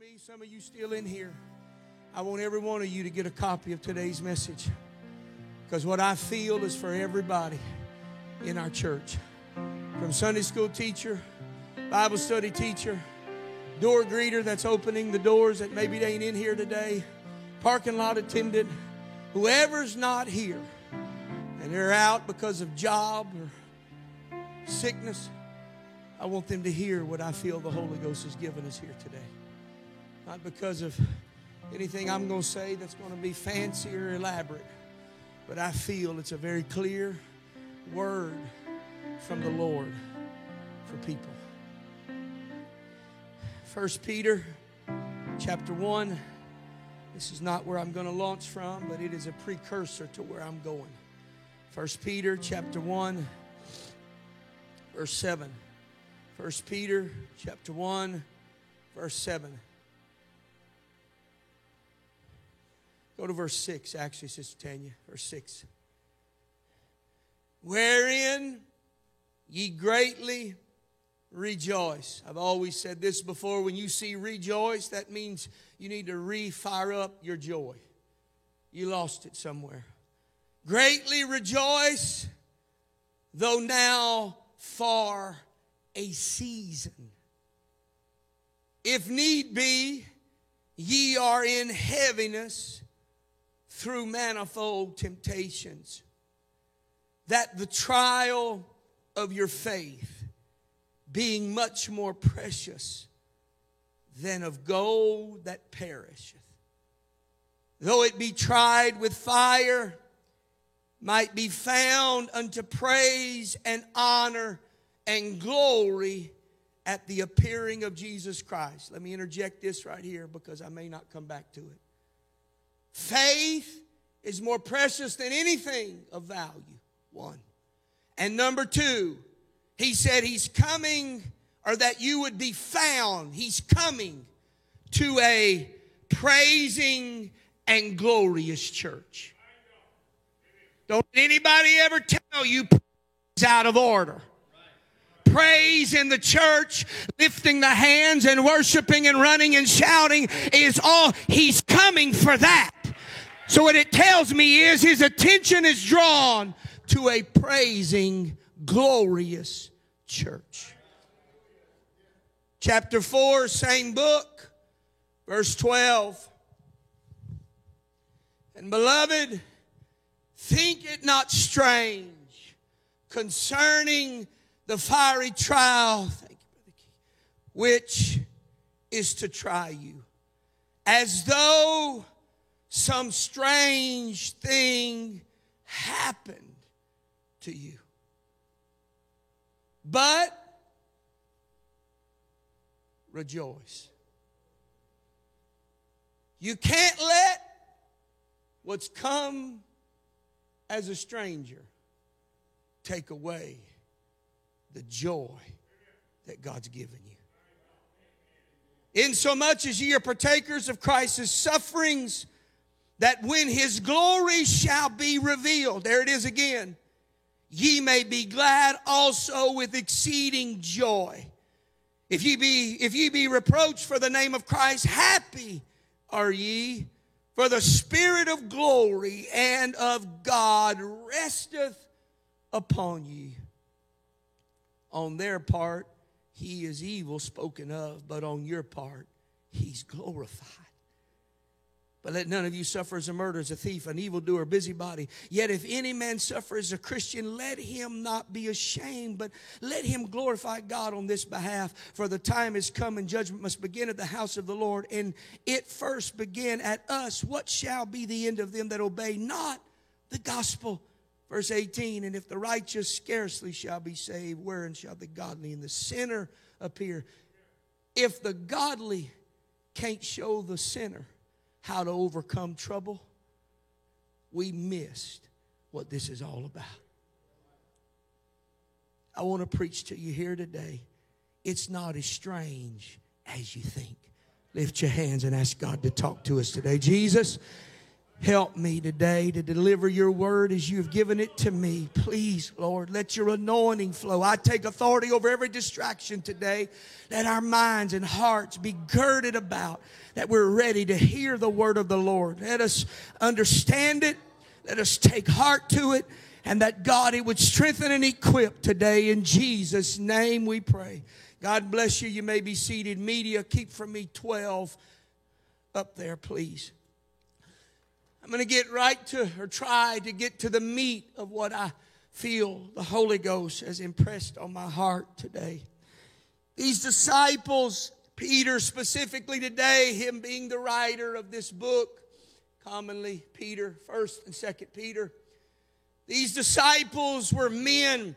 me, some of you still in here, I want every one of you to get a copy of today's message. Because what I feel is for everybody in our church. From Sunday school teacher, Bible study teacher, door greeter that's opening the doors that maybe they ain't in here today, parking lot attendant, whoever's not here and they're out because of job or sickness, I want them to hear what I feel the Holy Ghost has given us here today. Not because of anything I'm going to say that's going to be fancy or elaborate, but I feel it's a very clear word from the Lord for people. First Peter chapter 1. This is not where I'm going to launch from, but it is a precursor to where I'm going. First Peter chapter 1 verse 7. First Peter chapter 1 verse 7. Go to verse 6, actually, Sister Tanya. Verse 6. Wherein ye greatly rejoice. I've always said this before. When you see rejoice, that means you need to re fire up your joy. You lost it somewhere. Greatly rejoice, though now for a season. If need be, ye are in heaviness through manifold temptations, that the trial of your faith, being much more precious than of gold that perisheth, though it be tried with fire, might be found unto praise and honor and glory at the appearing of Jesus Christ. Let me interject this right here because I may not come back to it. Faith is more precious than anything of value. One. And number two, he said he's coming, or that you would be found. He's coming to a praising and glorious church. Don't anybody ever tell you praise out of order. Praise in the church, lifting the hands and worshiping and running and shouting is all. He's coming for that. So what it tells me is his attention is drawn to a praising, glorious church. Chapter 4, same book, verse 12. And beloved, think it not strange concerning the fiery trial, which is to try you, as though some strange thing happened to you. But rejoice. You can't let what's come as a stranger take away the joy that God's given you. In so much as ye are partakers of Christ's sufferings, that when his glory shall be revealed, there it is again, ye may be glad also with exceeding joy. If ye be, if ye be reproached for the name of Christ, happy are ye, for the spirit of glory and of God resteth upon ye. On their part, he is evil spoken of, but on your part, he's glorified. But let none of you suffer as a murderer, as a thief, an evildoer, busybody. Yet if any man suffer as a Christian, let him not be ashamed, but let him glorify God on this behalf. For the time is come and judgment must begin at the house of the Lord. And it first began at us. What shall be the end of them that obey not the gospel? Verse 18, and if the righteous scarcely shall be saved, wherein shall the godly and the sinner appear? If the godly can't show the sinner, how to overcome trouble, we missed what this is all about. I want to preach to you here today. It's not as strange as you think. Lift your hands and ask God to talk to us today. Jesus, Help me today to deliver your word as you have given it to me. Please, Lord, let your anointing flow. I take authority over every distraction today. Let our minds and hearts be girded about that we're ready to hear the word of the Lord. Let us understand it. Let us take heart to it. And that God, it would strengthen and equip today. In Jesus' name we pray. God bless you. You may be seated. Media, keep from me 12 up there, please. I'm going to get right to, or try to get to the meat of what I feel the Holy Ghost has impressed on my heart today. These disciples, Peter specifically today, him being the writer of this book, commonly Peter, 1st and 2nd Peter. These disciples were men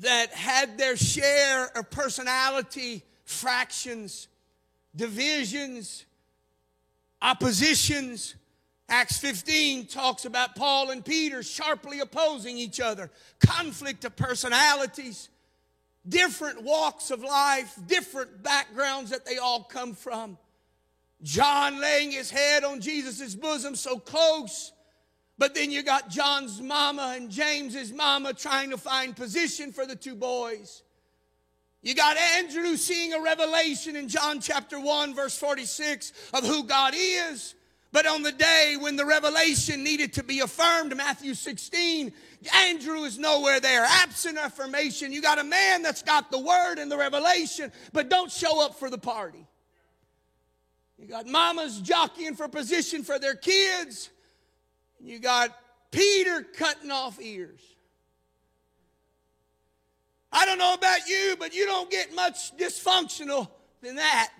that had their share of personality fractions, divisions, oppositions, Acts 15 talks about Paul and Peter sharply opposing each other, conflict of personalities, different walks of life, different backgrounds that they all come from. John laying his head on Jesus' bosom so close. But then you got John's mama and James's mama trying to find position for the two boys. You got Andrew seeing a revelation in John chapter 1, verse 46 of who God is. But on the day when the revelation needed to be affirmed, Matthew 16, Andrew is nowhere there. Absent affirmation. You got a man that's got the word and the revelation, but don't show up for the party. You got mamas jockeying for position for their kids. You got Peter cutting off ears. I don't know about you, but you don't get much dysfunctional than that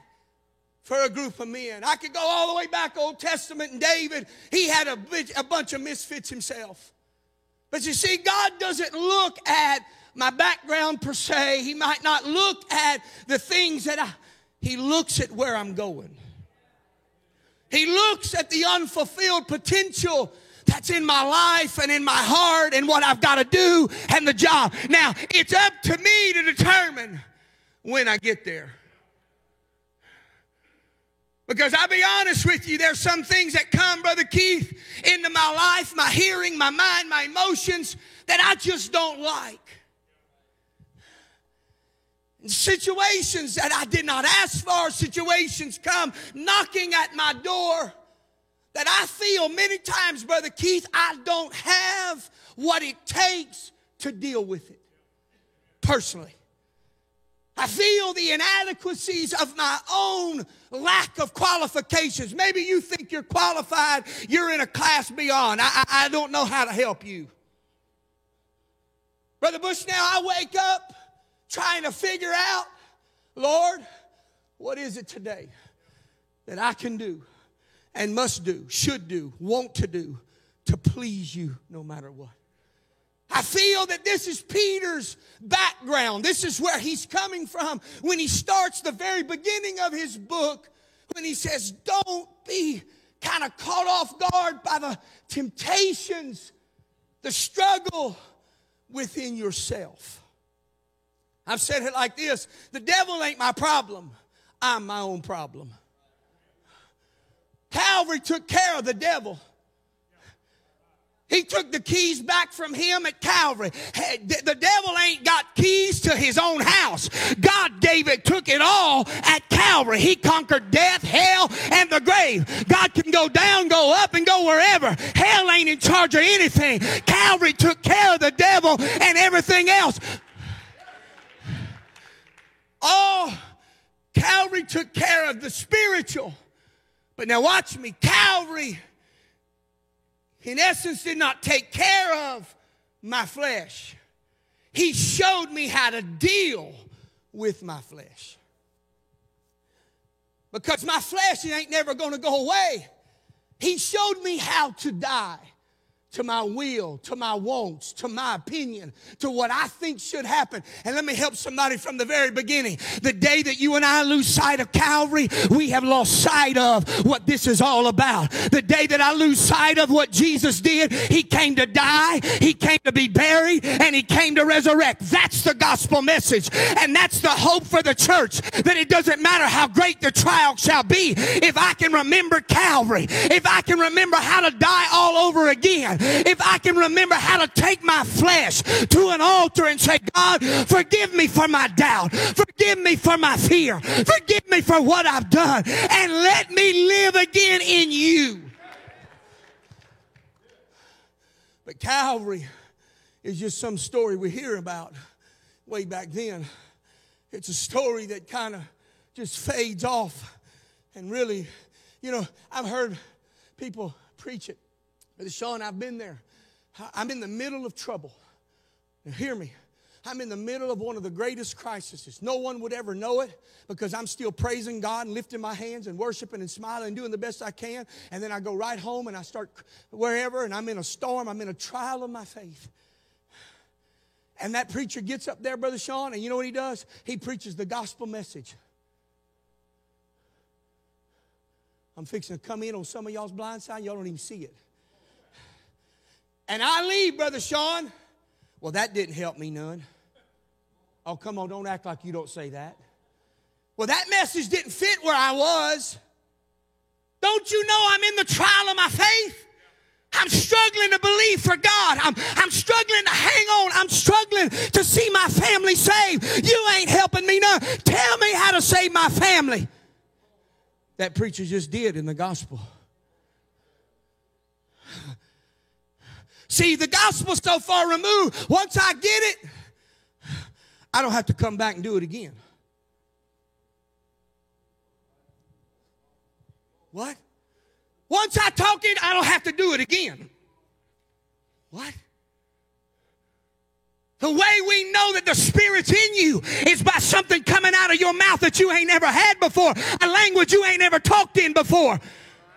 for a group of men. I could go all the way back Old Testament and David, he had a, a bunch of misfits himself. But you see, God doesn't look at my background per se. He might not look at the things that I, he looks at where I'm going. He looks at the unfulfilled potential that's in my life and in my heart and what I've got to do and the job. Now, it's up to me to determine when I get there. Because I'll be honest with you, there's some things that come, Brother Keith, into my life, my hearing, my mind, my emotions that I just don't like. Situations that I did not ask for, situations come knocking at my door that I feel many times, Brother Keith, I don't have what it takes to deal with it personally. I feel the inadequacies of my own lack of qualifications. Maybe you think you're qualified, you're in a class beyond. I, I, I don't know how to help you. Brother Bush, now I wake up trying to figure out, Lord, what is it today that I can do and must do, should do, want to do to please you no matter what? I feel that this is Peter's background. This is where he's coming from when he starts the very beginning of his book, when he says, Don't be kind of caught off guard by the temptations, the struggle within yourself. I've said it like this the devil ain't my problem, I'm my own problem. Calvary took care of the devil. He took the keys back from him at Calvary. The devil ain't got keys to his own house. God gave it, took it all at Calvary. He conquered death, hell, and the grave. God can go down, go up, and go wherever. Hell ain't in charge of anything. Calvary took care of the devil and everything else. Oh, Calvary took care of the spiritual. But now watch me. Calvary in essence, did not take care of my flesh. He showed me how to deal with my flesh. Because my flesh ain't never going to go away. He showed me how to die to my will, to my wants, to my opinion, to what I think should happen. And let me help somebody from the very beginning. The day that you and I lose sight of Calvary, we have lost sight of what this is all about. The day that I lose sight of what Jesus did, He came to die, He came to be buried, and He came to resurrect. That's the gospel message. And that's the hope for the church that it doesn't matter how great the trial shall be. If I can remember Calvary, if I can remember how to die all over again, if I can remember how to take my flesh to an altar and say, God, forgive me for my doubt. Forgive me for my fear. Forgive me for what I've done. And let me live again in you. But Calvary is just some story we hear about way back then. It's a story that kind of just fades off. And really, you know, I've heard people preach it. Brother Sean, I've been there. I'm in the middle of trouble. Now, hear me. I'm in the middle of one of the greatest crises. No one would ever know it because I'm still praising God and lifting my hands and worshiping and smiling and doing the best I can. And then I go right home and I start wherever and I'm in a storm. I'm in a trial of my faith. And that preacher gets up there, Brother Sean, and you know what he does? He preaches the gospel message. I'm fixing to come in on some of y'all's blind side. Y'all don't even see it and I leave, Brother Sean. Well, that didn't help me none. Oh, come on, don't act like you don't say that. Well, that message didn't fit where I was. Don't you know I'm in the trial of my faith? I'm struggling to believe for God. I'm, I'm struggling to hang on. I'm struggling to see my family saved. You ain't helping me none. Tell me how to save my family. That preacher just did in the gospel. See, the gospel's so far removed. Once I get it, I don't have to come back and do it again. What? Once I talk it, I don't have to do it again. What? The way we know that the Spirit's in you is by something coming out of your mouth that you ain't never had before, a language you ain't never talked in before.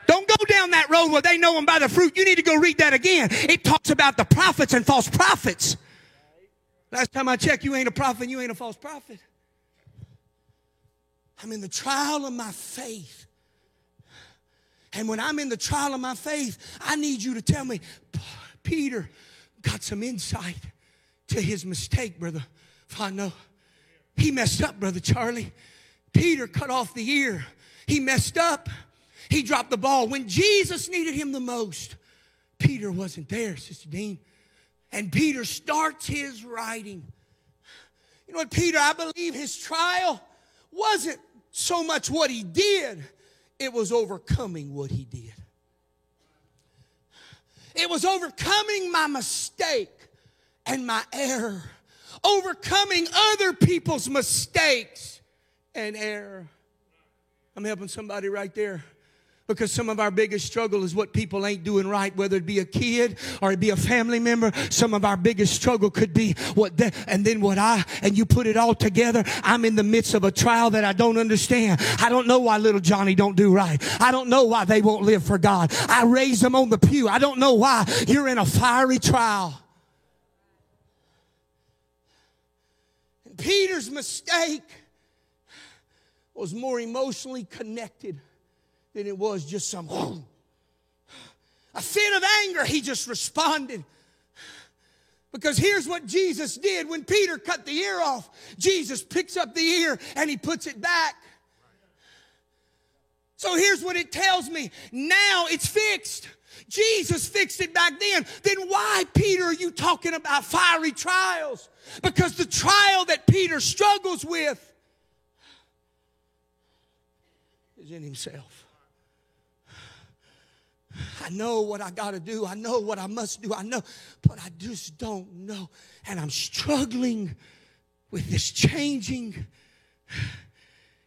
Don't go down that road where they know them by the fruit. You need to go read that again. It talks about the prophets and false prophets. Last time I checked, you ain't a prophet, you ain't a false prophet. I'm in the trial of my faith. And when I'm in the trial of my faith, I need you to tell me, Peter got some insight to his mistake, brother. If I know he messed up, brother Charlie. Peter cut off the ear. He messed up. He dropped the ball. When Jesus needed him the most, Peter wasn't there, Sister Dean. And Peter starts his writing. You know what, Peter, I believe his trial wasn't so much what he did, it was overcoming what he did. It was overcoming my mistake and my error, overcoming other people's mistakes and error. I'm helping somebody right there. Because some of our biggest struggle is what people ain't doing right, whether it be a kid or it be a family member. Some of our biggest struggle could be what they, and then what I, and you put it all together. I'm in the midst of a trial that I don't understand. I don't know why little Johnny don't do right. I don't know why they won't live for God. I raised them on the pew. I don't know why you're in a fiery trial. And Peter's mistake was more emotionally connected than it was just some a fit of anger. He just responded. Because here's what Jesus did when Peter cut the ear off. Jesus picks up the ear and he puts it back. So here's what it tells me. Now it's fixed. Jesus fixed it back then. Then why, Peter, are you talking about fiery trials? Because the trial that Peter struggles with is in himself. I know what I got to do. I know what I must do. I know, but I just don't know. And I'm struggling with this changing.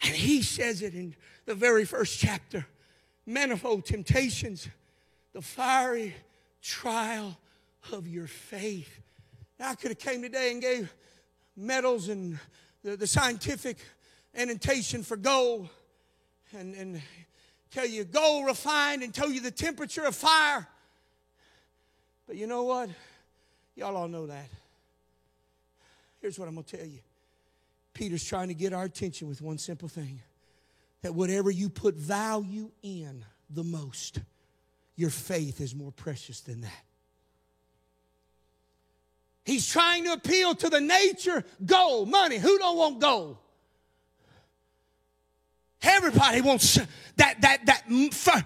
And he says it in the very first chapter manifold temptations, the fiery trial of your faith. Now, I could have came today and gave medals and the, the scientific annotation for gold and, and tell you gold refined and tell you the temperature of fire. But you know what? Y'all all know that. Here's what I'm going to tell you Peter's trying to get our attention with one simple thing that whatever you put value in the most, your faith is more precious than that. He's trying to appeal to the nature gold, money. Who don't want gold? Everybody wants that, that, that.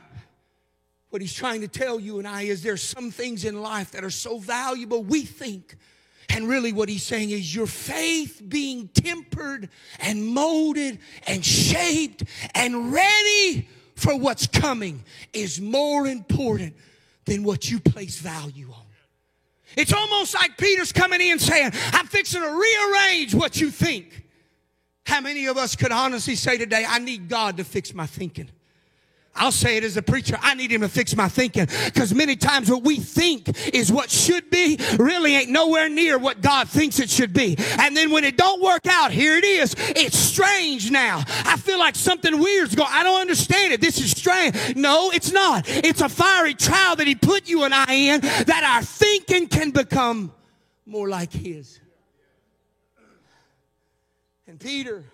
What he's trying to tell you and I is there's some things in life that are so valuable we think. And really, what he's saying is your faith being tempered and molded and shaped and ready for what's coming is more important than what you place value on. It's almost like Peter's coming in saying, I'm fixing to rearrange what you think. How many of us could honestly say today, I need God to fix my thinking? I'll say it as a preacher. I need him to fix my thinking because many times what we think is what should be really ain't nowhere near what God thinks it should be. And then when it don't work out, here it is. It's strange now. I feel like something weird's going. I don't understand it. This is strange. No, it's not. It's a fiery trial that he put you and I in that our thinking can become more like his. And Peter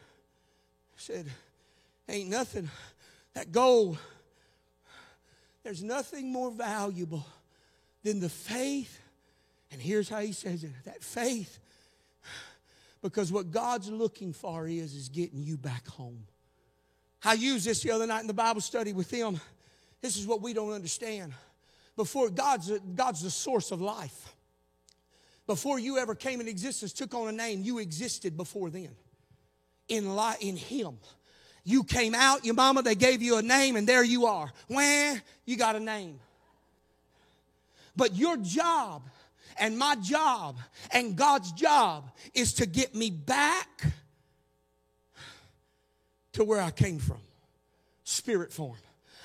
said, ain't nothing that gold, there's nothing more valuable than the faith. And here's how he says it that faith, because what God's looking for is, is getting you back home. I used this the other night in the Bible study with them. This is what we don't understand. Before God's, God's the source of life. Before you ever came in existence, took on a name, you existed before then. In, li- in Him. You came out, your mama, they gave you a name, and there you are. Where you got a name. But your job and my job and God's job is to get me back to where I came from. Spirit form.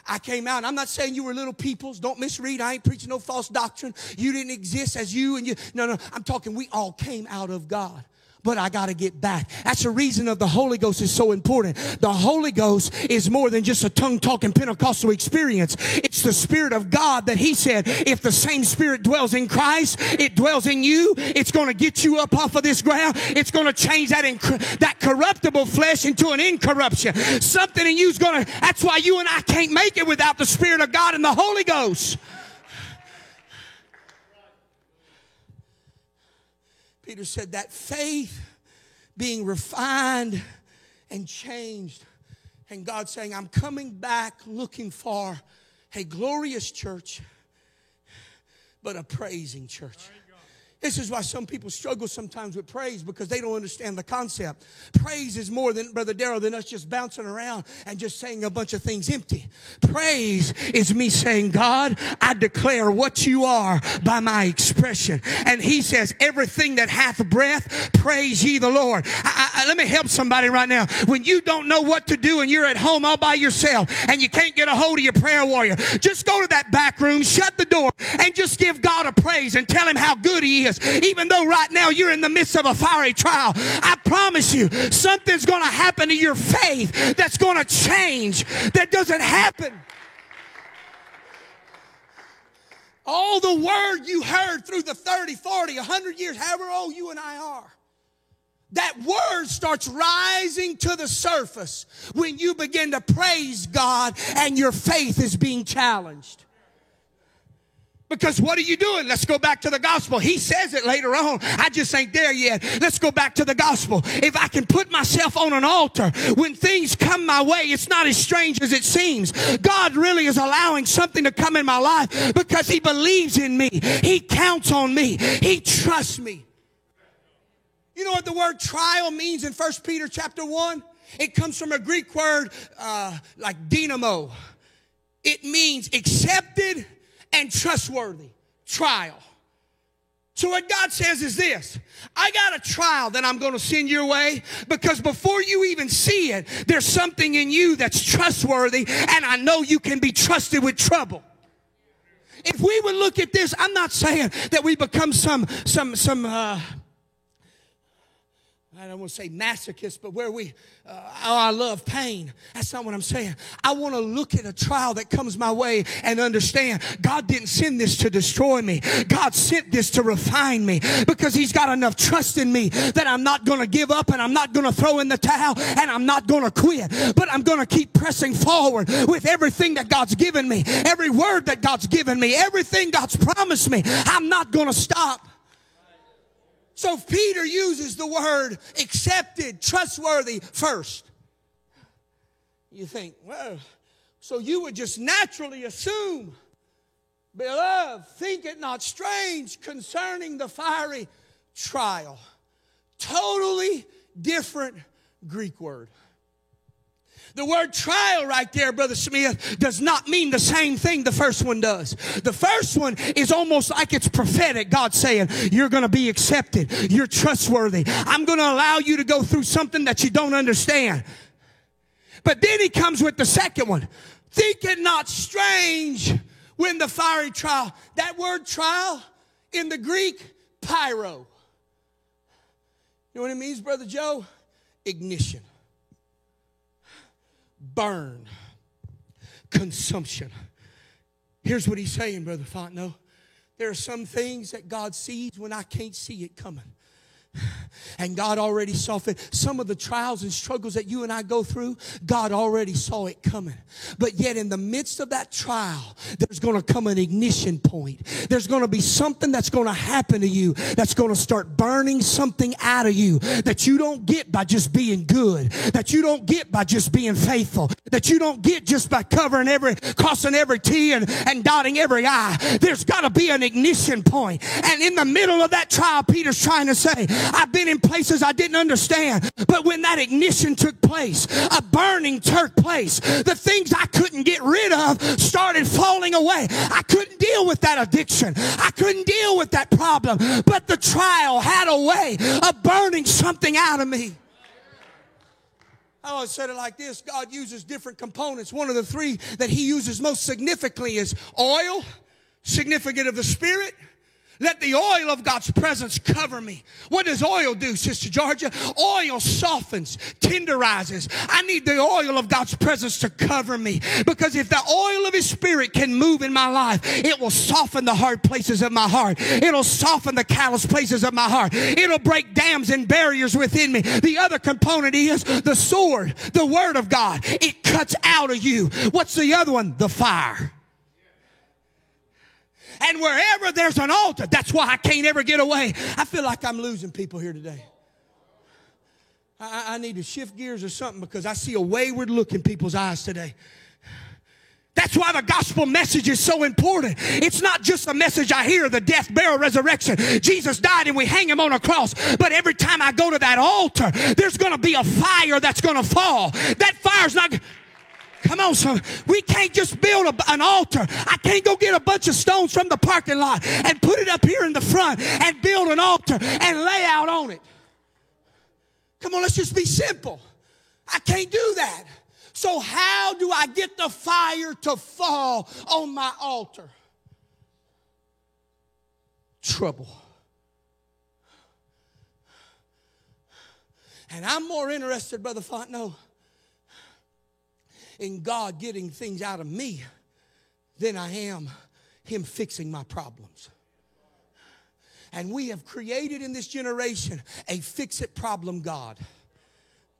I came out. I'm not saying you were little peoples. Don't misread. I ain't preaching no false doctrine. You didn't exist as you and you. No, no. I'm talking we all came out of God but I got to get back. That's the reason of the Holy Ghost is so important. The Holy Ghost is more than just a tongue talking Pentecostal experience. It's the Spirit of God that He said, if the same Spirit dwells in Christ, it dwells in you. It's going to get you up off of this ground. It's going to change that inc- that corruptible flesh into an incorruption. Something in you is going to. That's why you and I can't make it without the Spirit of God and the Holy Ghost. Peter said that faith being refined and changed. And God saying, I'm coming back looking for a glorious church, but a praising church. This is why some people struggle sometimes with praise because they don't understand the concept. Praise is more than, Brother Darrell, than us just bouncing around and just saying a bunch of things empty. Praise is me saying, God, I declare what you are by my expression. And he says, everything that hath breath, praise ye the Lord. I, I, let me help somebody right now. When you don't know what to do and you're at home all by yourself and you can't get a hold of your prayer warrior, just go to that back room, shut the door, and just give God a praise and tell him how good he is is, even though right now you're in the midst of a fiery trial, I promise you something's going to happen to your faith that's going to change that doesn't happen. All the word you heard through the 30, 40, 100 years, however old you and I are, that word starts rising to the surface when you begin to praise God and your faith is being challenged. Because what are you doing? Let's go back to the gospel. He says it later on. I just ain't there yet. Let's go back to the gospel. If I can put myself on an altar when things come my way, it's not as strange as it seems. God really is allowing something to come in my life because He believes in me. He counts on me. He trusts me. You know what the word trial means in 1 Peter chapter 1? It comes from a Greek word uh, like dynamo. It means accepted and trustworthy trial. So, what God says is this I got a trial that I'm going to send your way because before you even see it, there's something in you that's trustworthy, and I know you can be trusted with trouble. If we would look at this, I'm not saying that we become some, some, some, uh, I don't want to say masochist, but where we, uh, oh, I love pain. That's not what I'm saying. I want to look at a trial that comes my way and understand God didn't send this to destroy me. God sent this to refine me because He's got enough trust in me that I'm not going to give up and I'm not going to throw in the towel and I'm not going to quit. But I'm going to keep pressing forward with everything that God's given me, every word that God's given me, everything God's promised me. I'm not going to stop. So Peter uses the word accepted, trustworthy first. You think, well, so you would just naturally assume, beloved, think it not strange concerning the fiery trial. Totally different Greek word. The word trial right there, Brother Smith, does not mean the same thing the first one does. The first one is almost like it's prophetic. God saying, you're going to be accepted. You're trustworthy. I'm going to allow you to go through something that you don't understand. But then he comes with the second one. Think it not strange when the fiery trial, that word trial in the Greek, pyro. You know what it means, Brother Joe? Ignition burn, consumption. Here's what he's saying, Brother Fontenot. There are some things that God sees when I can't see it coming. And God already saw it. Some of the trials and struggles that you and I go through, God already saw it coming. But yet, in the midst of that trial, there's going to come an ignition point. There's going to be something that's going to happen to you that's going to start burning something out of you that you don't get by just being good, that you don't get by just being faithful, that you don't get just by covering every, crossing every T and, and dotting every I. There's got to be an ignition point. And in the middle of that trial, Peter's trying to say, I've been in places I didn't understand. But when that ignition took place, a burning took place. The things I couldn't get rid of started falling away. I couldn't deal with that addiction. I couldn't deal with that problem. But the trial had a way of burning something out of me. Oh, I always said it like this God uses different components. One of the three that He uses most significantly is oil, significant of the Spirit let the oil of God's presence cover me. What does oil do, Sister Georgia? Oil softens, tenderizes. I need the oil of God's presence to cover me because if the oil of His Spirit can move in my life, it will soften the hard places of my heart. It'll soften the callous places of my heart. It'll break dams and barriers within me. The other component is the sword, the Word of God. It cuts out of you. What's the other one? The fire. And wherever there's an altar, that's why I can't ever get away. I feel like I'm losing people here today. I, I need to shift gears or something because I see a wayward look in people's eyes today. That's why the gospel message is so important. It's not just a message I hear, the death, burial, resurrection. Jesus died and we hang him on a cross. But every time I go to that altar, there's going to be a fire that's going to fall. That fire's not, Come on, son. We can't just build a, an altar. I can't go get a bunch of stones from the parking lot and put it up here in the front and build an altar and lay out on it. Come on, let's just be simple. I can't do that. So, how do I get the fire to fall on my altar? Trouble. And I'm more interested, Brother Fontenot in God getting things out of me than I am Him fixing my problems. And we have created in this generation a fix it problem God.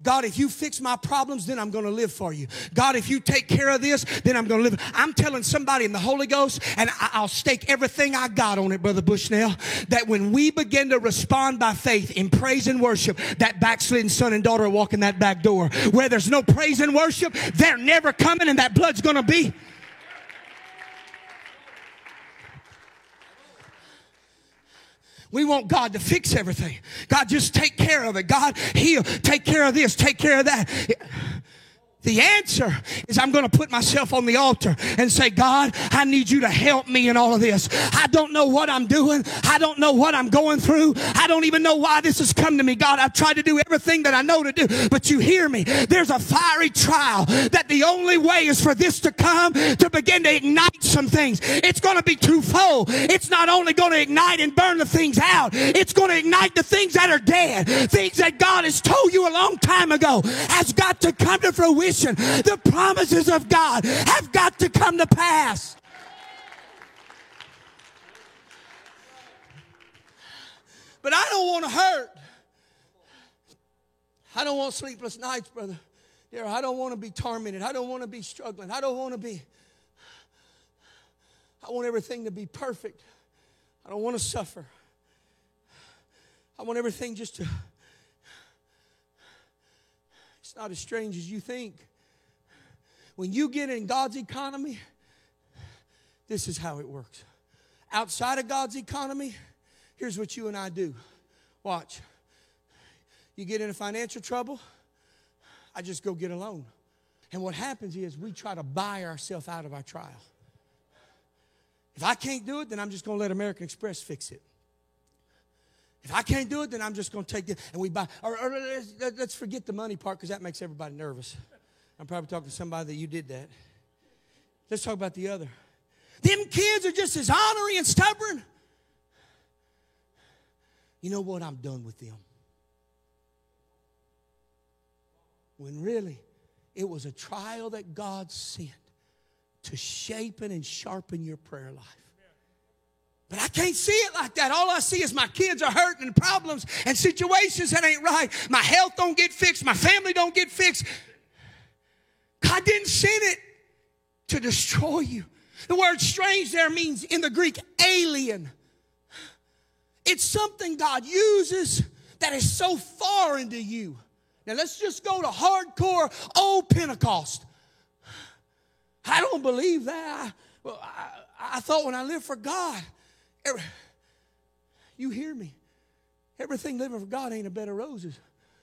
God, if you fix my problems, then I'm going to live for you. God, if you take care of this, then I'm going to live. I'm telling somebody in the Holy Ghost, and I'll stake everything I got on it, Brother Bushnell, that when we begin to respond by faith in praise and worship, that backslidden son and daughter walk in that back door. Where there's no praise and worship, they're never coming, and that blood's going to be. We want God to fix everything. God, just take care of it. God, heal. Take care of this. Take care of that. The answer is I'm going to put myself on the altar and say, God, I need you to help me in all of this. I don't know what I'm doing. I don't know what I'm going through. I don't even know why this has come to me. God, I've tried to do everything that I know to do, but you hear me. There's a fiery trial that the only way is for this to come to begin to ignite some things. It's going to be twofold. It's not only going to ignite and burn the things out, it's going to ignite the things that are dead. Things that God has told you a long time ago has got to come to fruition the promises of God have got to come to pass. But I don't want to hurt. I don't want sleepless nights, brother. Dear, I don't want to be tormented. I don't want to be struggling. I don't want to be. I want everything to be perfect. I don't want to suffer. I want everything just to it's not as strange as you think. When you get in God's economy, this is how it works. Outside of God's economy, here's what you and I do. Watch. You get into financial trouble, I just go get a loan. And what happens is we try to buy ourselves out of our trial. If I can't do it, then I'm just going to let American Express fix it. If I can't do it, then I'm just going to take it and we buy. Or, or let's, let's forget the money part because that makes everybody nervous. I'm probably talking to somebody that you did that. Let's talk about the other. Them kids are just as honorary and stubborn. You know what? I'm done with them. When really, it was a trial that God sent to shape and sharpen your prayer life. But I can't see it like that. All I see is my kids are hurting and problems and situations that ain't right. My health don't get fixed. My family don't get fixed. God didn't send it to destroy you. The word strange there means in the Greek alien. It's something God uses that is so foreign to you. Now let's just go to hardcore old Pentecost. I don't believe that. I, I, I thought when I lived for God, you hear me. Everything living for God ain't a bed of roses.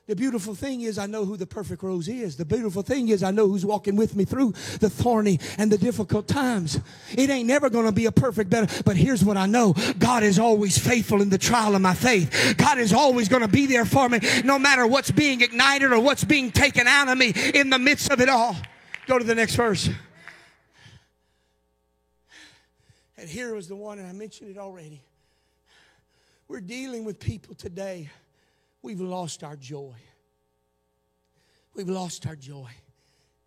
The beautiful thing is, I know who the perfect rose is. The beautiful thing is, I know who's walking with me through the thorny and the difficult times. It ain't never going to be a perfect bed, but here's what I know God is always faithful in the trial of my faith. God is always going to be there for me, no matter what's being ignited or what's being taken out of me in the midst of it all. Go to the next verse. And here was the one, and I mentioned it already. We're dealing with people today. We've lost our joy. We've lost our joy.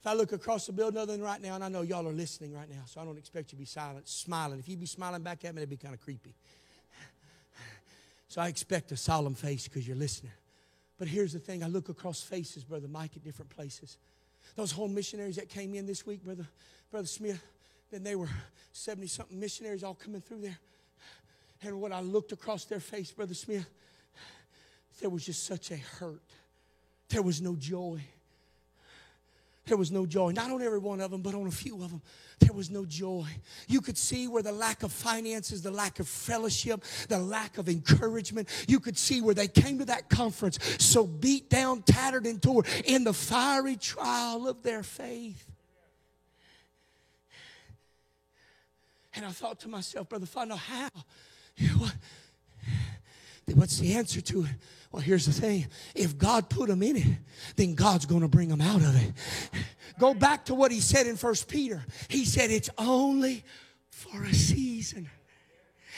If I look across the building other than right now, and I know y'all are listening right now, so I don't expect you to be silent, smiling. If you'd be smiling back at me, it'd be kind of creepy. So I expect a solemn face because you're listening. But here's the thing I look across faces, Brother Mike, at different places. Those home missionaries that came in this week, Brother, Brother Smith, then they were 70 something missionaries all coming through there. And when I looked across their face, Brother Smith, there was just such a hurt. There was no joy. There was no joy. Not on every one of them, but on a few of them. There was no joy. You could see where the lack of finances, the lack of fellowship, the lack of encouragement, you could see where they came to that conference so beat down, tattered, and torn in the fiery trial of their faith. And I thought to myself, Brother Father, how? What? What's the answer to it? Well, here's the thing. If God put them in it, then God's going to bring them out of it. Go back to what he said in First Peter. He said, it's only for a season.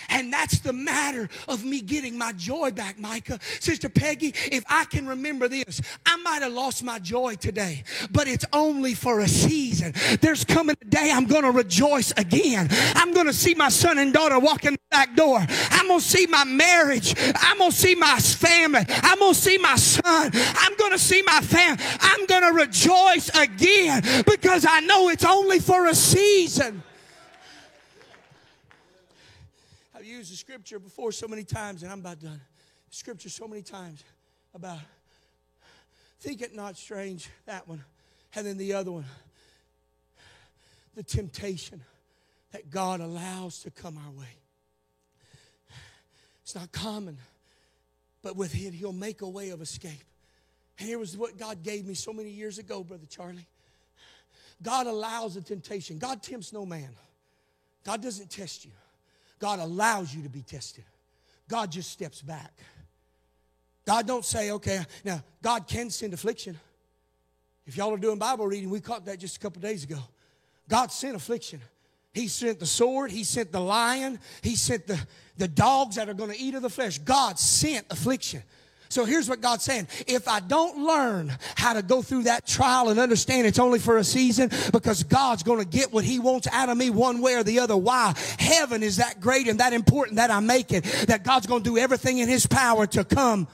And that's the matter of me getting my joy back, Micah. Sister Peggy, if I can remember this, I might have lost my joy today, but it's only for a season. There's coming a day I'm going to rejoice again. I'm going to see my son and daughter walking the back door. I'm going to see my marriage. I'm going to see my family. I'm going to see my son. I'm going to see my family. I'm going to rejoice again because I know it's only for a season. Used the scripture before so many times, and I'm about done. Scripture so many times about think it not strange, that one. And then the other one, the temptation that God allows to come our way. It's not common, but with it, He'll make a way of escape. And here was what God gave me so many years ago, Brother Charlie. God allows a temptation. God tempts no man. God doesn't test you. God allows you to be tested. God just steps back. God don't say, okay, now God can send affliction. If y'all are doing Bible reading, we caught that just a couple days ago. God sent affliction. He sent the sword, He sent the lion, He sent the, the dogs that are going to eat of the flesh. God sent affliction. So here's what God's saying. If I don't learn how to go through that trial and understand it's only for a season because God's going to get what he wants out of me one way or the other. Why? Heaven is that great and that important that I make it, that God's going to do everything in his power to come.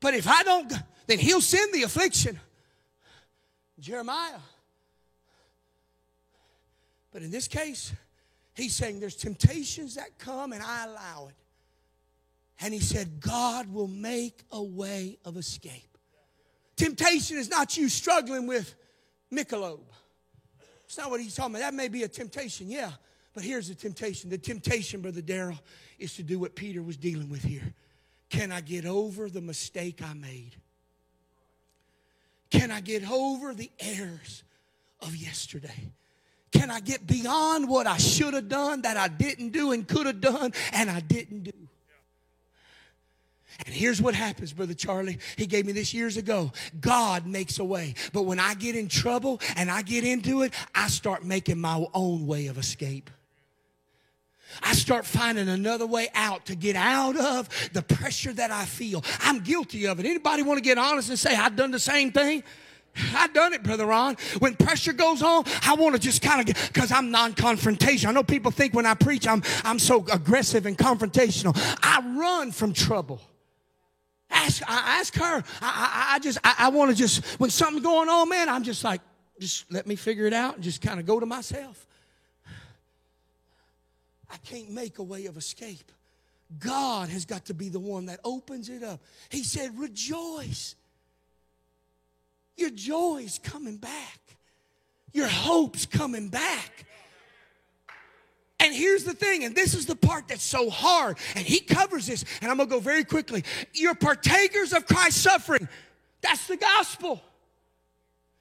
But if I don't, then he'll send the affliction. Jeremiah. But in this case, he's saying there's temptations that come and I allow it. And he said, God will make a way of escape. Temptation is not you struggling with Michelob. It's not what he's talking about. That may be a temptation, yeah. But here's the temptation. The temptation, Brother Darrell, is to do what Peter was dealing with here. Can I get over the mistake I made? Can I get over the errors of yesterday? Can I get beyond what I should have done that I didn't do and could have done and I didn't do? And here's what happens, Brother Charlie. He gave me this years ago. God makes a way. But when I get in trouble and I get into it, I start making my own way of escape. I start finding another way out to get out of the pressure that I feel. I'm guilty of it. Anybody want to get honest and say, I've done the same thing? I've done it, Brother Ron. When pressure goes on, I want to just kind of get, because I'm non confrontational. I know people think when I preach, I'm, I'm so aggressive and confrontational. I run from trouble. Ask, I ask her. I, I, I just, I, I want to just, when something's going on, man, I'm just like, just let me figure it out and just kind of go to myself. I can't make a way of escape. God has got to be the one that opens it up. He said, rejoice. Your joy's coming back. Your hope's coming back. And here's the thing, and this is the part that's so hard, and he covers this, and I'm gonna go very quickly. You're partakers of Christ's suffering. That's the gospel.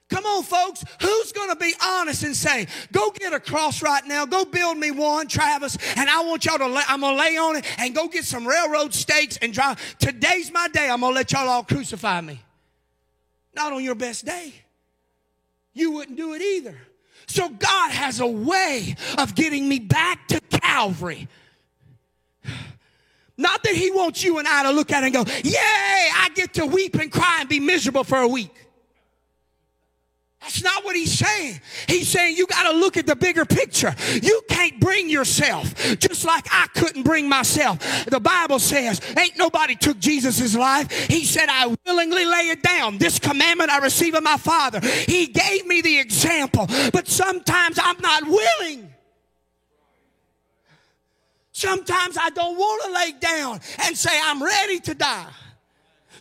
Come on, folks. Who's going to be honest and say, go get a cross right now. Go build me one, Travis. And I want y'all to, lay, I'm going to lay on it and go get some railroad stakes and drive. Today's my day. I'm going to let y'all all crucify me. Not on your best day. You wouldn't do it either. So God has a way of getting me back to Calvary. Not that He wants you and I to look at it and go, Yay, I get to weep and cry and be miserable for a week. That's not what he's saying. He's saying you got to look at the bigger picture. You can't bring yourself just like I couldn't bring myself. The Bible says, ain't nobody took Jesus' life. He said, I willingly lay it down. This commandment I receive of my Father. He gave me the example, but sometimes I'm not willing. Sometimes I don't want to lay down and say, I'm ready to die.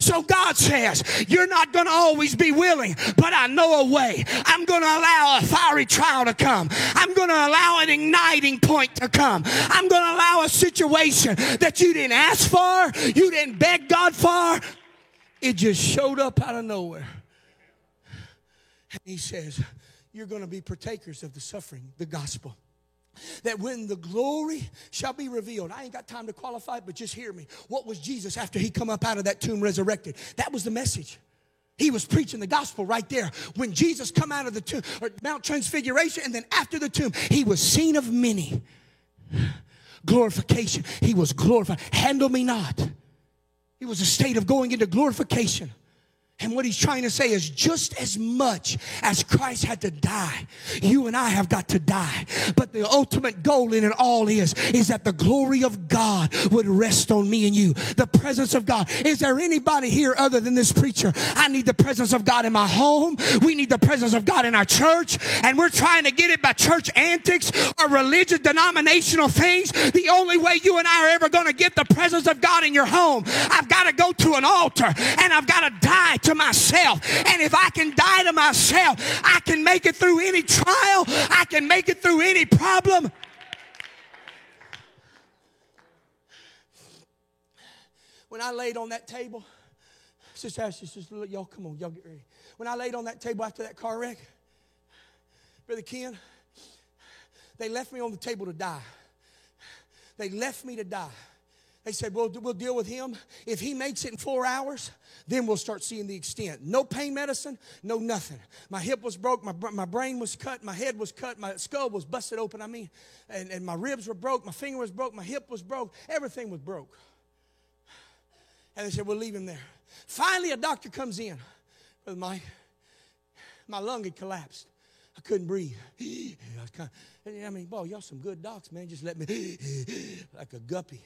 So God says, You're not going to always be willing, but I know a way. I'm going to allow a fiery trial to come. I'm going to allow an igniting point to come. I'm going to allow a situation that you didn't ask for, you didn't beg God for. It just showed up out of nowhere. And He says, You're going to be partakers of the suffering, the gospel that when the glory shall be revealed i ain't got time to qualify but just hear me. What was jesus after he come up out of that tomb resurrected? That was the message. He was preaching the gospel right there. When jesus come out of the tomb or mount transfiguration and then after the tomb he was seen of many. Glorification. He was glorified. Handle me not. It was a state of going into glorification and what he's trying to say is just as much as Christ had to die, you and I have got to die. But the ultimate goal in it all is, is that the glory of God would rest on me and you. The presence of God. Is there anybody here other than this preacher? I need the presence of God in my home. We need the presence of God in our church. And we're trying to get it by church antics or religious denominational things. The only way you and I are ever going to get the presence of God in your home, I've got to go to an altar and I've got to die to myself. And if I can die to myself, I can make it through any trial, I can make it through any problem. When I laid on that table, Sister Ashley, sister, y'all come on, y'all get ready. when I laid on that table after that car wreck, Brother Ken, they left me on the table to die. They left me to die. They said, well, we'll deal with him. If he makes it in four hours, then we'll start seeing the extent. No pain medicine, no nothing. My hip was broke, my, my brain was cut, my head was cut, my skull was busted open, I mean, and, and my ribs were broke, my finger was broke, my hip was broke, everything was broke. And they said, we'll leave him there. Finally, a doctor comes in. Brother Mike, my lung had collapsed. I couldn't breathe. I, kind of, I mean, boy, y'all some good docs, man. Just let me, like a guppy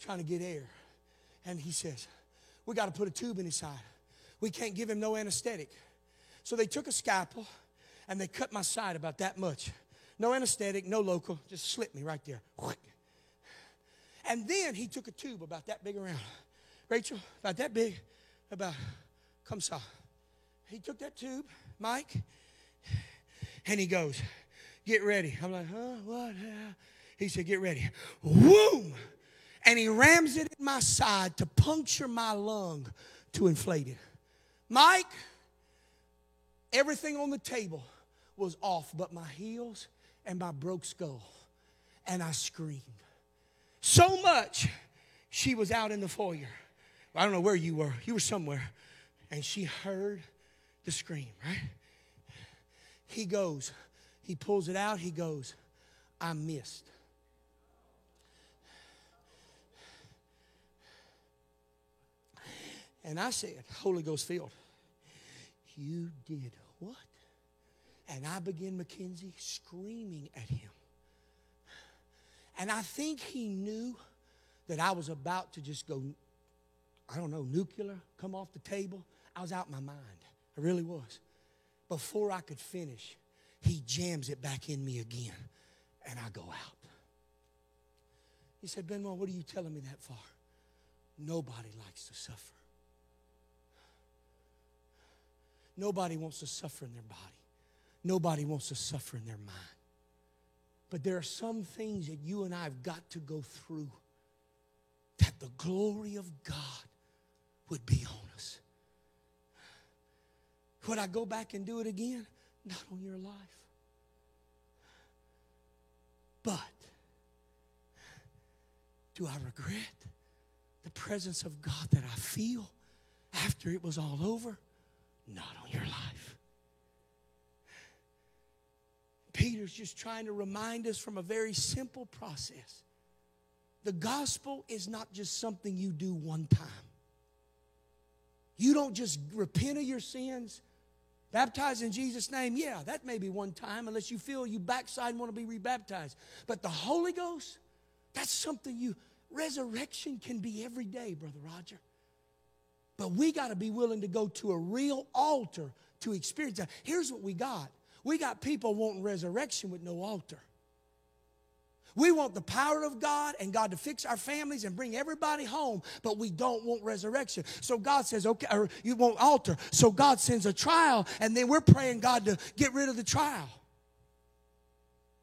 trying to get air. And he says, We got to put a tube in his side. We can't give him no anesthetic. So they took a scalpel and they cut my side about that much. No anesthetic, no local, just slit me right there. And then he took a tube about that big around. Rachel, about that big, about, come saw. He took that tube, Mike, and he goes, Get ready. I'm like, Huh? What? He said, Get ready. Boom! And he rams it in my side to puncture my lung to inflate it. Mike, everything on the table was off but my heels and my broke skull. And I screamed. So much, she was out in the foyer. I don't know where you were. You were somewhere. And she heard the scream, right? He goes, he pulls it out, he goes, I missed. And I said, Holy Ghost filled, you did what? And I began Mackenzie screaming at him. And I think he knew that I was about to just go, I don't know, nuclear, come off the table. I was out my mind. I really was. Before I could finish, he jams it back in me again, and I go out. He said, Benoit, what are you telling me that for? Nobody likes to suffer. Nobody wants to suffer in their body. Nobody wants to suffer in their mind. But there are some things that you and I have got to go through that the glory of God would be on us. Would I go back and do it again? Not on your life. But do I regret the presence of God that I feel after it was all over? Not on your life. Peter's just trying to remind us from a very simple process. The gospel is not just something you do one time. You don't just repent of your sins, baptize in Jesus' name. Yeah, that may be one time, unless you feel you backside and want to be rebaptized. But the Holy Ghost, that's something you, resurrection can be every day, Brother Roger. But we got to be willing to go to a real altar to experience that. Here's what we got we got people wanting resurrection with no altar. We want the power of God and God to fix our families and bring everybody home, but we don't want resurrection. So God says, okay, or you want altar. So God sends a trial, and then we're praying God to get rid of the trial.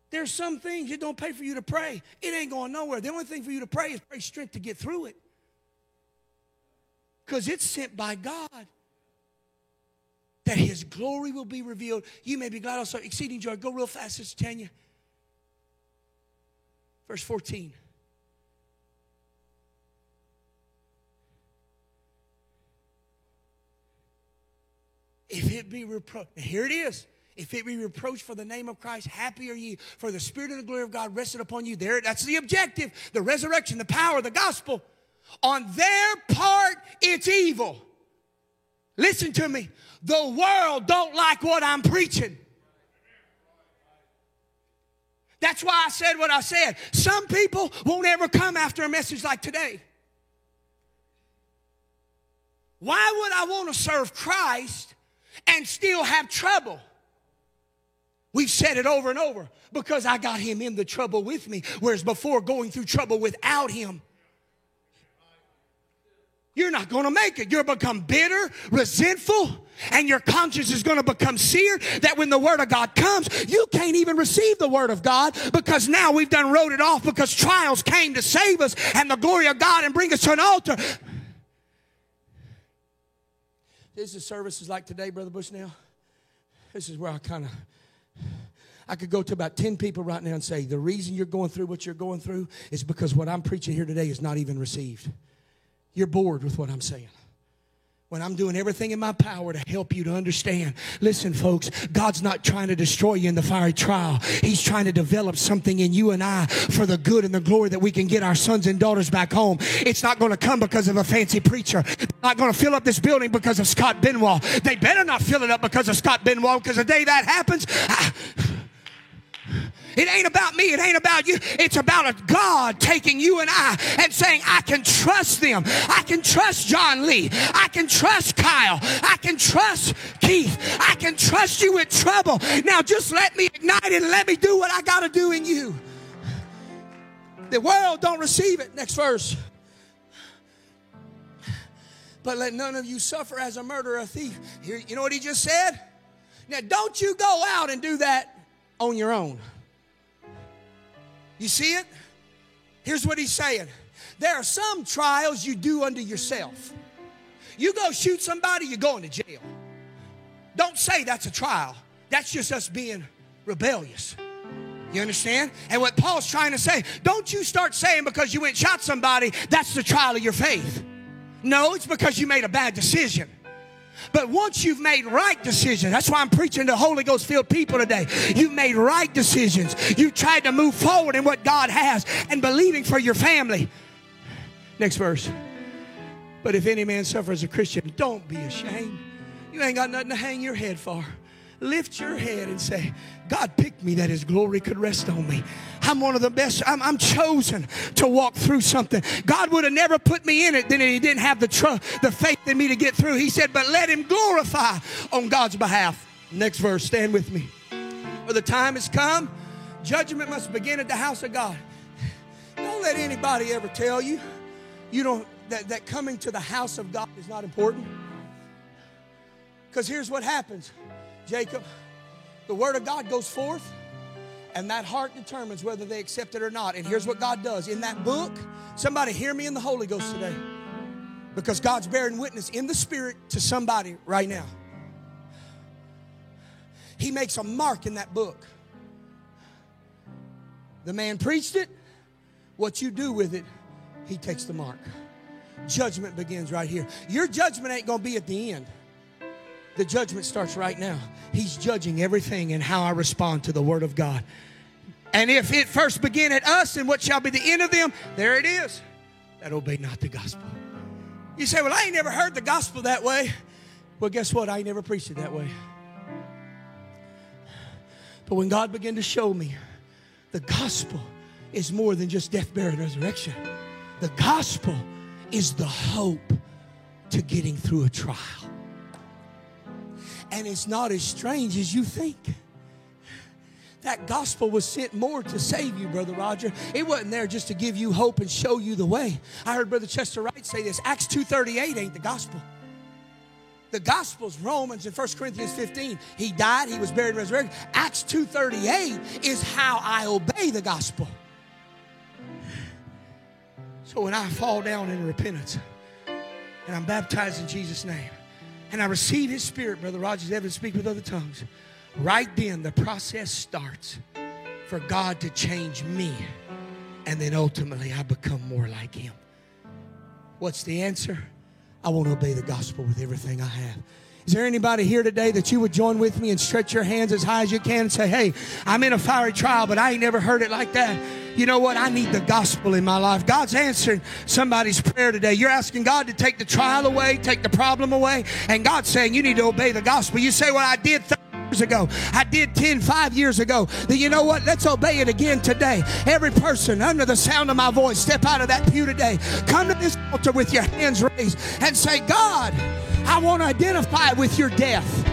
There's some things it don't pay for you to pray. It ain't going nowhere. The only thing for you to pray is pray strength to get through it because it's sent by God that his glory will be revealed. You may be glad also, exceeding joy. Go real fast, Sister Tanya. Verse 14. If it be reproach, here it is. If it be reproach for the name of Christ, happy are ye, for the Spirit and the glory of God rested upon you. There, that's the objective, the resurrection, the power, the gospel. On their part, it's evil. Listen to me. The world don't like what I'm preaching. That's why I said what I said. Some people won't ever come after a message like today. Why would I want to serve Christ and still have trouble? We've said it over and over because I got him in the trouble with me, whereas before going through trouble without him, you're not going to make it. You'll become bitter, resentful, and your conscience is going to become seared that when the word of God comes, you can't even receive the word of God because now we've done wrote it off because trials came to save us and the glory of God and bring us to an altar. This is services like today, Brother Bushnell. This is where I kind of I could go to about 10 people right now and say, the reason you're going through what you're going through is because what I'm preaching here today is not even received. You're bored with what I'm saying when I'm doing everything in my power to help you to understand. Listen, folks, God's not trying to destroy you in the fiery trial. He's trying to develop something in you and I for the good and the glory that we can get our sons and daughters back home. It's not going to come because of a fancy preacher. They're not going to fill up this building because of Scott Benoit. They better not fill it up because of Scott Benoit because the day that happens, I, it ain't about me. It ain't about you. It's about a God taking you and I and saying, I can trust them. I can trust John Lee. I can trust Kyle. I can trust Keith. I can trust you with trouble. Now just let me ignite it and let me do what I got to do in you. The world don't receive it. Next verse. But let none of you suffer as a murderer, a thief. Here, you know what he just said? Now, don't you go out and do that on your own. You see it? Here's what he's saying there are some trials you do unto yourself. You go shoot somebody, you're going to jail. Don't say that's a trial. That's just us being rebellious. You understand? And what Paul's trying to say, don't you start saying because you went shot somebody, that's the trial of your faith. No, it's because you made a bad decision. But once you've made right decisions, that's why I'm preaching to Holy Ghost filled people today. You've made right decisions. You've tried to move forward in what God has and believing for your family. Next verse. But if any man suffers a Christian, don't be ashamed. You ain't got nothing to hang your head for lift your head and say, God picked me that His glory could rest on me. I'm one of the best. I'm, I'm chosen to walk through something. God would have never put me in it then He didn't have the trust, the faith in me to get through. He said, but let Him glorify on God's behalf. Next verse, stand with me. For the time has come, judgment must begin at the house of God. Don't let anybody ever tell you you don't that, that coming to the house of God is not important. Because here's what happens Jacob, the word of God goes forth, and that heart determines whether they accept it or not. And here's what God does in that book. Somebody hear me in the Holy Ghost today. Because God's bearing witness in the Spirit to somebody right now. He makes a mark in that book. The man preached it. What you do with it, he takes the mark. Judgment begins right here. Your judgment ain't going to be at the end. The judgment starts right now. He's judging everything and how I respond to the Word of God. And if it first begin at us, and what shall be the end of them? There it is. That obey not the gospel. You say, Well, I ain't never heard the gospel that way. Well, guess what? I ain't never preached it that way. But when God began to show me the gospel is more than just death, burial, and resurrection, the gospel is the hope to getting through a trial. And it's not as strange as you think. That gospel was sent more to save you, Brother Roger. It wasn't there just to give you hope and show you the way. I heard Brother Chester Wright say this Acts 2.38 ain't the gospel. The gospel's Romans and 1 Corinthians 15. He died, he was buried, resurrected. Acts 2.38 is how I obey the gospel. So when I fall down in repentance and I'm baptized in Jesus' name, and I receive His Spirit, Brother Rogers Evans, speak with other tongues, right then the process starts for God to change me. And then ultimately I become more like Him. What's the answer? I want to obey the gospel with everything I have. Is there anybody here today that you would join with me and stretch your hands as high as you can and say, Hey, I'm in a fiery trial, but I ain't never heard it like that. You know what? I need the gospel in my life. God's answering somebody's prayer today. You're asking God to take the trial away, take the problem away, and God's saying you need to obey the gospel. You say, Well, I did. Th- years ago. I did 10, 5 years ago. Then you know what? Let's obey it again today. Every person under the sound of my voice, step out of that pew today. Come to this altar with your hands raised and say, God, I want to identify with your death.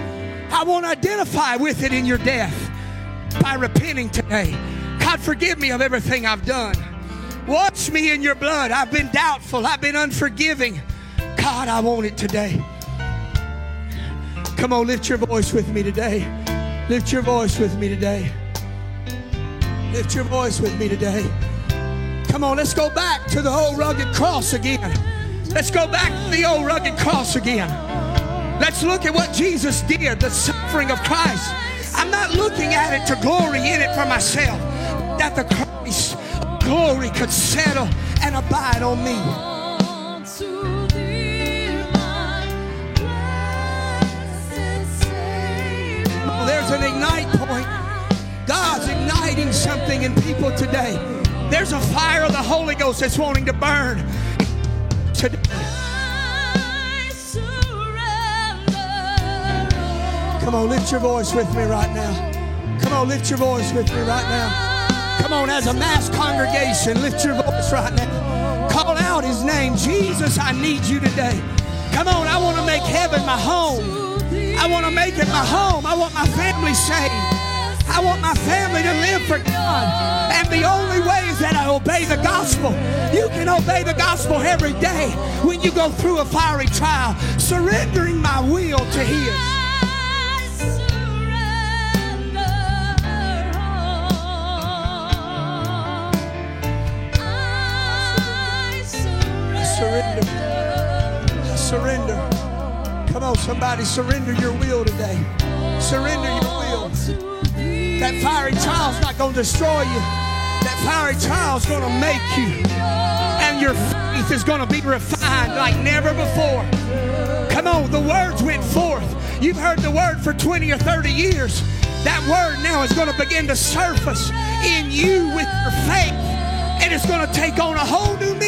I want to identify with it in your death by repenting today. God, forgive me of everything I've done. Wash me in your blood. I've been doubtful. I've been unforgiving. God, I want it today. Come on, lift your voice with me today. Lift your voice with me today. Lift your voice with me today. Come on, let's go back to the old rugged cross again. Let's go back to the old rugged cross again. Let's look at what Jesus did, the suffering of Christ. I'm not looking at it to glory in it for myself, that the Christ glory could settle and abide on me. There's an ignite point. God's igniting something in people today. There's a fire of the Holy Ghost that's wanting to burn today. Come on, lift your voice with me right now. Come on, lift your voice with me right now. Come on, as a mass congregation, lift your voice right now. Call out his name. Jesus, I need you today. Come on, I want to make heaven my home. I want to make it my home. I want my family saved. I want my family to live for God. And the only way is that I obey the gospel. You can obey the gospel every day when you go through a fiery trial, surrendering my will to His. Somebody, surrender your will today. Surrender your will. That fiery trial's not going to destroy you. That fiery trial's going to make you. And your faith is going to be refined like never before. Come on, the words went forth. You've heard the word for 20 or 30 years. That word now is going to begin to surface in you with your faith. And it's going to take on a whole new meaning.